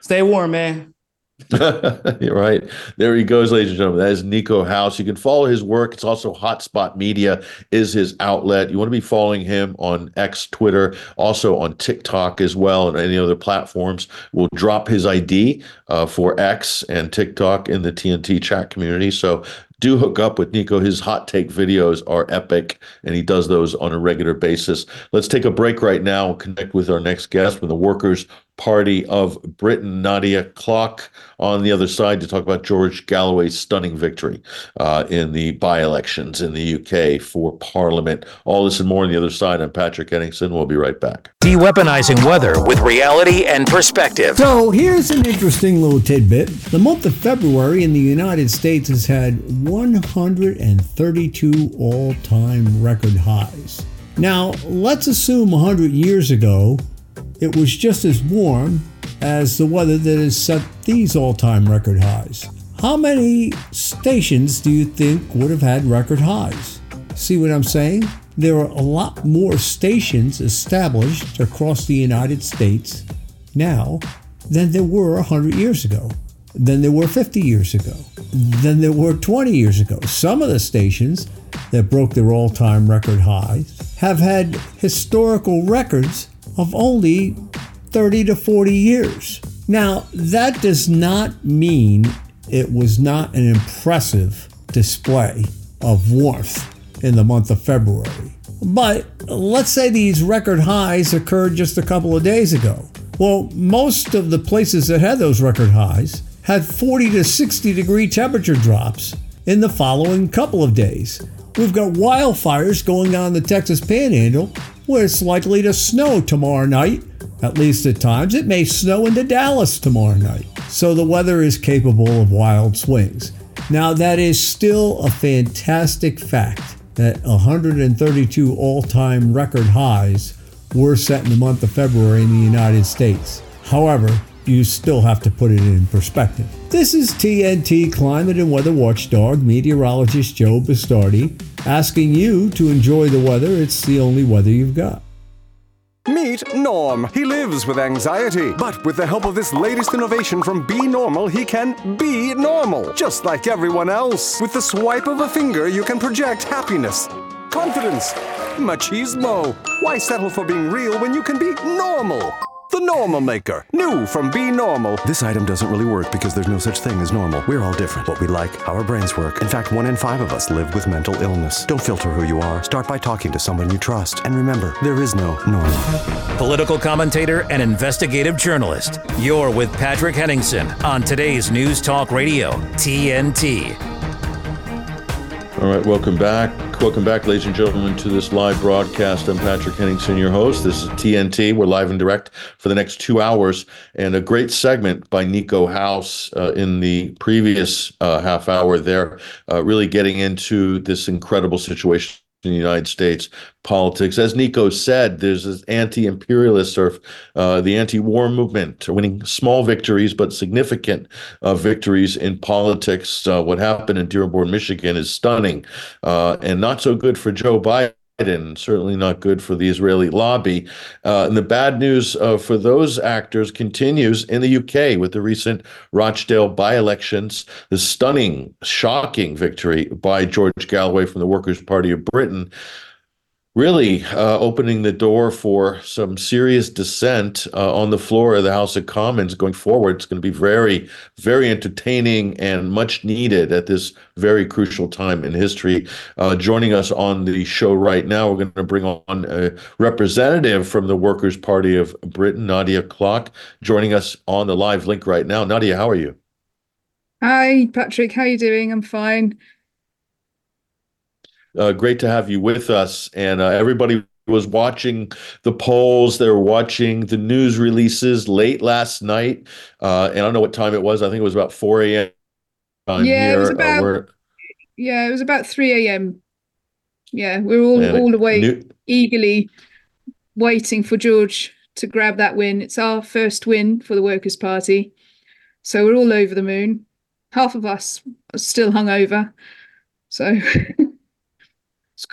Stay warm, man. (laughs) right. There he goes, ladies and gentlemen. That is Niko House. You can follow his work. It's also Hotspot Media is his outlet. You want to be following him on X, Twitter, also on TikTok as well, and any other platforms. We'll drop his ID uh, for X and TikTok in the TNT chat community. So do hook up with Niko. His hot take videos are epic, and he does those on a regular basis. Let's take a break right now. And connect with our next guest from the Workers Party of Britain. Nadia Klok on the other side to talk about George Galloway's stunning victory uh, in the by elections in the UK for Parliament. All this and more on the other side. I'm Patrick Henningsen. We'll be right back. De weaponizing weather with reality and perspective. So here's an interesting little tidbit. The month of February in the United States has had 132 all time record highs. Now, let's assume 100 years ago it was just as warm as the weather that has set these all time record highs. How many stations do you think would have had record highs? See what I'm saying? There are a lot more stations established across the United States now than there were 100 years ago, than there were 50 years ago, than there were 20 years ago. Some of the stations that broke their all time record highs have had historical records of only 30 to 40 years. Now, that does not mean it was not an impressive display of warmth in the month of February. But let's say these record highs occurred just a couple of days ago. Well, most of the places that had those record highs had 40 to 60 degree temperature drops in the following couple of days. We've got wildfires going on in the Texas Panhandle where it's likely to snow tomorrow night, at least at times. It may snow into Dallas tomorrow night. So the weather is capable of wild swings. Now, that is still a fantastic fact that 132 all time record highs were set in the month of February in the United States. However, you still have to put it in perspective. This is TNT climate and weather watchdog meteorologist Joe Bastardi asking you to enjoy the weather. It's the only weather you've got. Meet Norm. He lives with anxiety, but with the help of this latest innovation from Be Normal, he can be normal, just like everyone else. With the swipe of a finger, you can project happiness, confidence, machismo. Why settle for being real when you can be normal? The Normal Maker. New from Be Normal. This item doesn't really work because there's no such thing as normal. We're all different. What we like, how our brains work. In fact, one in five of us live with mental illness. Don't filter who you are. Start by talking to someone you trust. And remember, there is no normal. Political commentator and investigative journalist. You're with Patrick Henningsen on today's News Talk Radio, TNT. All right, welcome back. Welcome back, ladies and gentlemen, to this live broadcast. I'm Patrick Henningsen, your host. This is TNT. We're live and direct for the next two hours, and a great segment by Niko House uh, in the previous uh, half hour there, uh, really getting into this incredible situation in the United States politics. As Niko said, there's this anti-imperialist or uh, the anti-war movement, winning small victories but significant uh, victories in politics. Uh, what happened in Dearborn, Michigan, is stunning uh, and not so good for Joe Biden. Biden, certainly not good for the Israeli lobby. Uh, and the bad news uh, for those actors continues in the UK with the recent Rochdale by elections, the stunning, shocking victory by George Galloway from the Workers' Party of Britain really uh, opening the door for some serious dissent uh, on the floor of the House of Commons going forward. It's going to be very, very entertaining and much needed at this very crucial time in history. Uh, joining us on the show right now, we're going to bring on a representative from the Workers' Party of Britain, Nadia Klok, joining us on the live link right now. Nadia, how are you? Hi, Patrick. How are you doing? I'm fine. Uh, great to have you with us. And uh, everybody was watching the polls. They were watching the news releases late last night. Uh, and I don't know what time it was. I think it was about 4 a.m. yeah, here. It was about, yeah, it was about 3 a.m. Yeah, we are all, all the way new- eagerly waiting for George to grab that win. It's our first win for the Workers' Party. So we're all over the moon. Half of us are still hungover. So (laughs)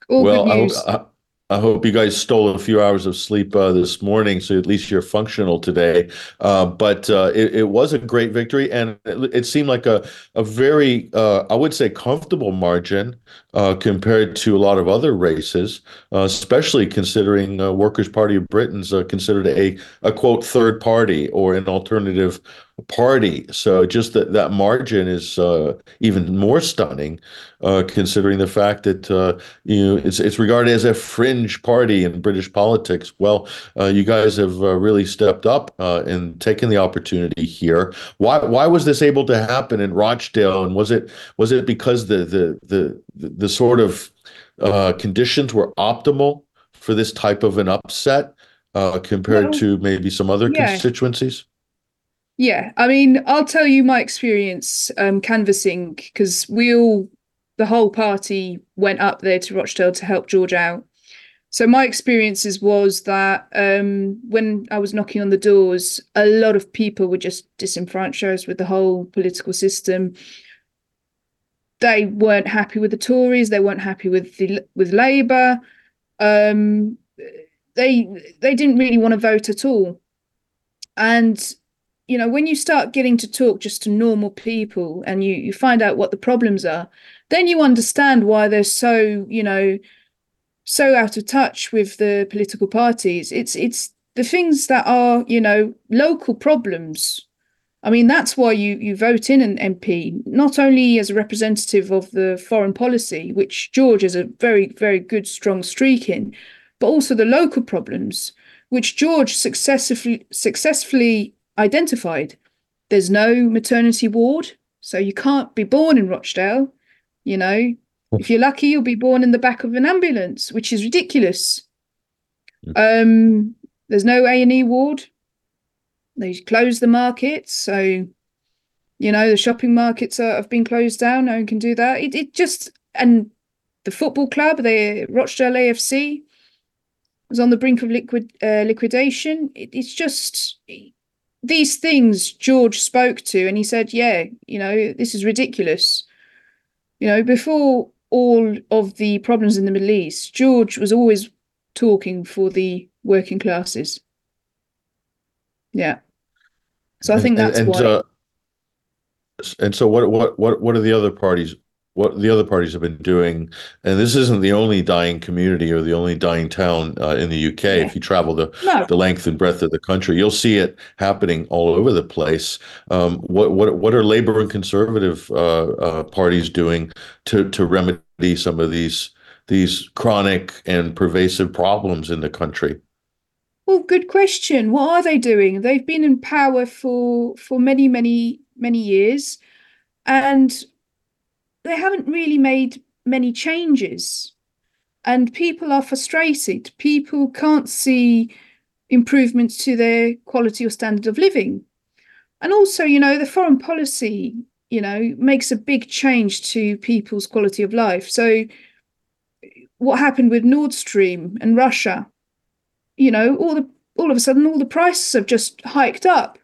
all well, good news. I, I, I, hope you guys stole a few hours of sleep uh, this morning, so at least you're functional today. Uh, but uh, it, it, was a great victory, and it, it seemed like a a very, uh, I would say, comfortable margin uh, compared to a lot of other races, uh, especially considering the Workers' Party of Britain's considered a a quote third party or an alternative party. So just that that margin is uh, even more stunning, uh, considering the fact that uh, you know it's it's regarded as a fringe party in British politics. Well, uh, you guys have uh, really stepped up uh, and taken the opportunity here. Why why was this able to happen in Rochdale? And was it was it because the the the the, the sort of conditions were optimal for this type of an upset compared well, to maybe some other yeah. constituencies? Yeah, I mean, I'll tell you my experience um, canvassing because we all, the whole party, went up there to Rochdale to help George out. So my experiences was that um, when I was knocking on the doors, a lot of people were just disenfranchised with the whole political system. They weren't happy with the Tories. They weren't happy with the with Labour. Um, they they didn't really want to vote at all, and you know when you start getting to talk just to normal people and you you find out what the problems are then you understand why they're so you know so out of touch with the political parties. It's it's the things that are you know local problems. I mean that's why you you vote in an mp not only as a representative of the foreign policy which george has a very very good strong streak in but also the local problems which george successfully successfully identified. There's no maternity ward, so you can't be born in Rochdale. You know, if you're lucky, you'll be born in the back of an ambulance, which is ridiculous. Um, there's no A and E ward. They closed the markets, so you know the shopping markets are, have been closed down. No one can do that. It, it just and the football club, the Rochdale AFC, was on the brink of liquid uh, liquidation. It, it's just these things George spoke to, and he said, "Yeah, you know, this is ridiculous." You know, before all of the problems in the Middle East, George was always talking for the working classes. Yeah. So I think that's and, and, why. Uh, and so, what what what what are the other parties what the other parties have been doing, and this isn't the only dying community or the only dying town uh, in the UK. Yeah. If you travel the no. the length and breadth of the country, you'll see it happening all over the place. Um, what what what are Labour and Conservative uh, uh, parties doing to to remedy some of these these chronic and pervasive problems in the country? Well, good question. What are they doing? They've been in power for for many many many years, and they haven't really made many changes. And people are frustrated. People can't see improvements to their quality or standard of living. And also, you know, the foreign policy, you know, makes a big change to people's quality of life. So, what happened with Nord Stream and Russia? You know, all the all of a sudden, all the prices have just hiked up.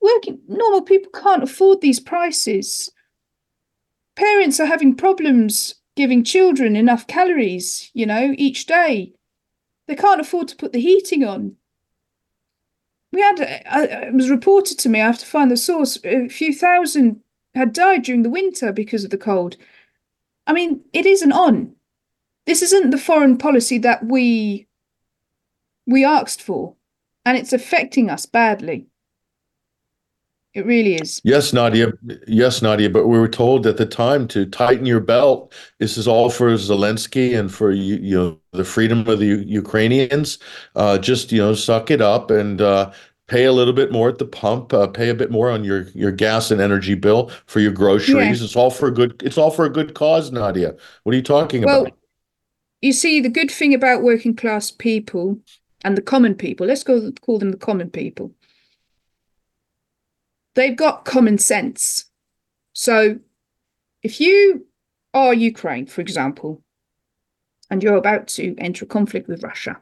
Working normal people can't afford these prices parents are having problems giving children enough calories, you know, each day. They can't afford to put the heating on. We had, uh, it was reported to me, I have to find the source, a few thousand had died during the winter because of the cold. I mean, it isn't on. This isn't the foreign policy that we we asked for, and it's affecting us badly. It really is. Yes, Nadia. Yes, Nadia. But we were told at the time to tighten your belt. This is all for Zelensky and for you, you know the freedom of the U- Ukrainians. Uh, just you know, suck it up and uh, pay a little bit more at the pump. Uh, pay a bit more on your your gas and energy bill for your groceries. Yeah. It's all for a good. It's all for a good cause, Nadia. What are you talking well, about? You see, the good thing about working class people and the common people. Let's go call them the common people they've got common sense. So if you are Ukraine, for example, and you're about to enter a conflict with Russia,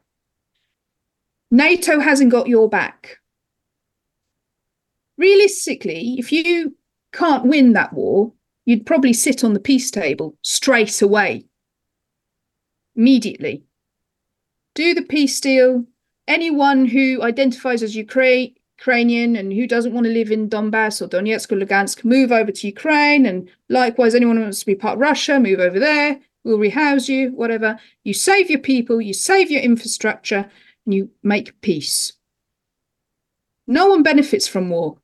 NATO hasn't got your back. Realistically, if you can't win that war, you'd probably sit on the peace table straight away, immediately. Do the peace deal. Anyone who identifies as Ukraine Ukrainian and who doesn't want to live in Donbass or Donetsk or Lugansk, move over to Ukraine. And likewise, anyone who wants to be part of Russia, move over there. We'll rehouse you, whatever. You save your people, you save your infrastructure, and you make peace. No one benefits from war.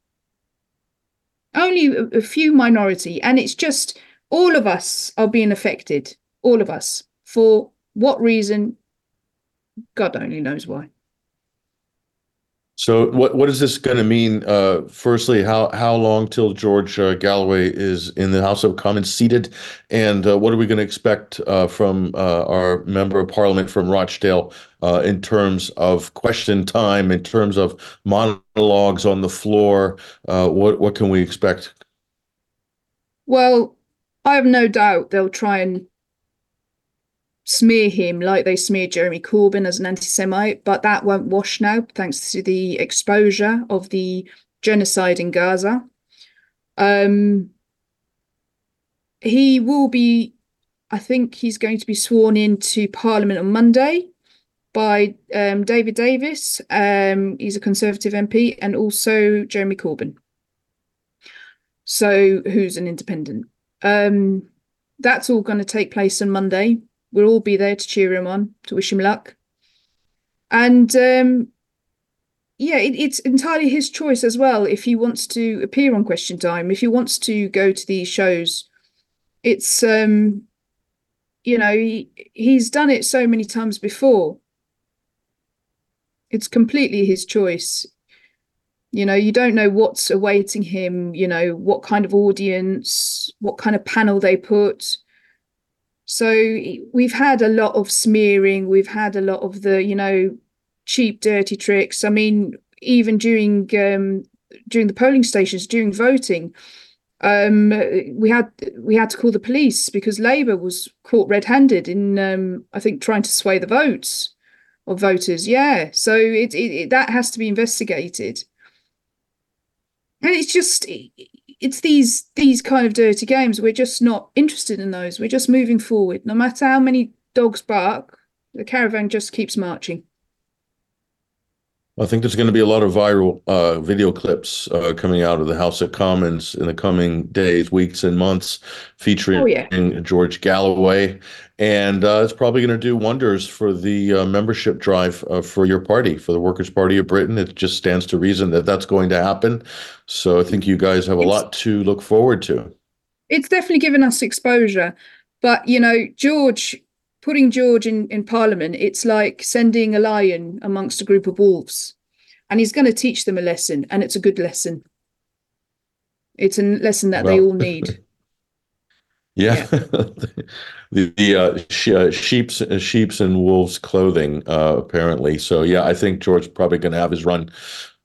only a, a few minority, and it's just all of us are being affected. All of us. For what reason? God only knows why. So what what is this going to mean? Uh, firstly, how how long till George uh, Galloway is in the House of Commons seated, and uh, what are we going to expect uh, from uh, our member of Parliament from Rochdale uh, in terms of question time, in terms of monologues on the floor? what what can we expect? Well, I have no doubt they'll try and smear him like they smeared Jeremy Corbyn as an anti Semite, but that won't wash now thanks to the exposure of the genocide in Gaza. Um, he will be, I think he's going to be sworn into Parliament on Monday by um, David Davis. Um, he's a Conservative MP, and also Jeremy Corbyn. So, who's an independent? Um, that's all going to take place on Monday. We'll all be there to cheer him on, to wish him luck. And um, yeah, it, it's entirely his choice as well if he wants to appear on Question Time, if he wants to go to these shows. It's um, you know, he, he's done it so many times before. It's completely his choice. You know, you don't know what's awaiting him, you know, what kind of audience, what kind of panel they put so we've had a lot of smearing, we've had a lot of the, you know, cheap, dirty tricks. I mean, even during um, during the polling stations, during voting, um, we had we had to call the police because Labour was caught red-handed in, um, I think, trying to sway the votes of voters. Yeah, so it, it, it that has to be investigated, and it's just it's these these kind of dirty games. We're just not interested in those. We're just moving forward. No matter how many dogs bark, the caravan just keeps marching. I think there's going to be a lot of viral uh, video clips uh, coming out of the House of Commons in the coming days, weeks, and months, featuring oh, yeah. George Galloway, and uh, it's probably going to do wonders for the uh, membership drive uh, for your party, for the Workers' Party of Britain. It just stands to reason that that's going to happen. So I think you guys have a it's, lot to look forward to. It's definitely given us exposure, but you know, George putting George in, in Parliament, it's like sending a lion amongst a group of wolves. And he's going to teach them a lesson, and it's a good lesson. It's a lesson that well, they all need. (laughs) yeah. yeah. (laughs) the the uh, sh- uh, sheep's uh, sheep's and wolves clothing uh, apparently. So yeah, I think George probably going to have his run.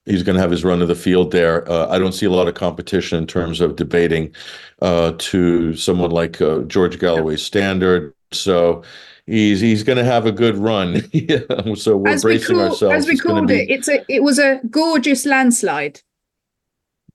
He's going to have his run of the field there. Uh, I don't see a lot of competition in terms of debating uh, to someone like uh, George Galloway's standard. So he's he's going to have a good run. (laughs) so we're as bracing we call, ourselves. As we called be... it, it's a it was a gorgeous landslide.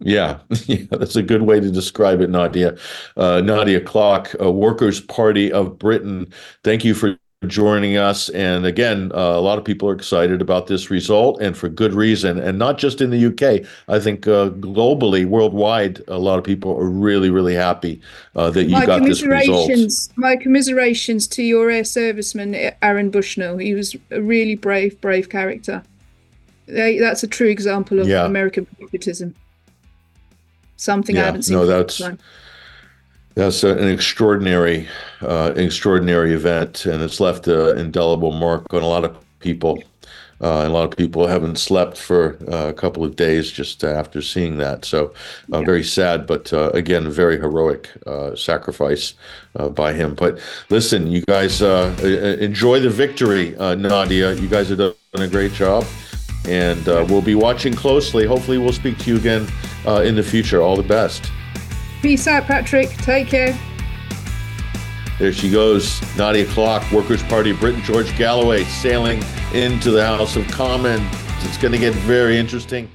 Yeah, (laughs) yeah, that's a good way to describe it, Nadia. Uh, Nadia Klok, uh, Workers' Party of Britain. Thank you for joining us. And again, uh, a lot of people are excited about this result, and for good reason. And not just in the UK. I think uh, globally, worldwide, a lot of people are really, really happy uh, that you my got this result. My commiserations to your air serviceman, Aaron Bushnell. He was a really brave, brave character. They, that's a true example of yeah. American patriotism. Something yeah, I haven't seen. No, that's. That's an extraordinary, uh, extraordinary event, and it's left an indelible mark on a lot of people. Uh, and a lot of people haven't slept for uh, a couple of days just after seeing that. So, uh, very sad, but uh, again, very heroic uh, sacrifice uh, by him. But listen, you guys enjoy the victory, Nadia. You guys have done a great job, and we'll be watching closely. Hopefully, we'll speak to you again in the future. All the best. Peace out, Patrick. Take care. There she goes, Nadia Klok, Workers' Party of Britain, George Galloway sailing into the House of Commons. It's going to get very interesting.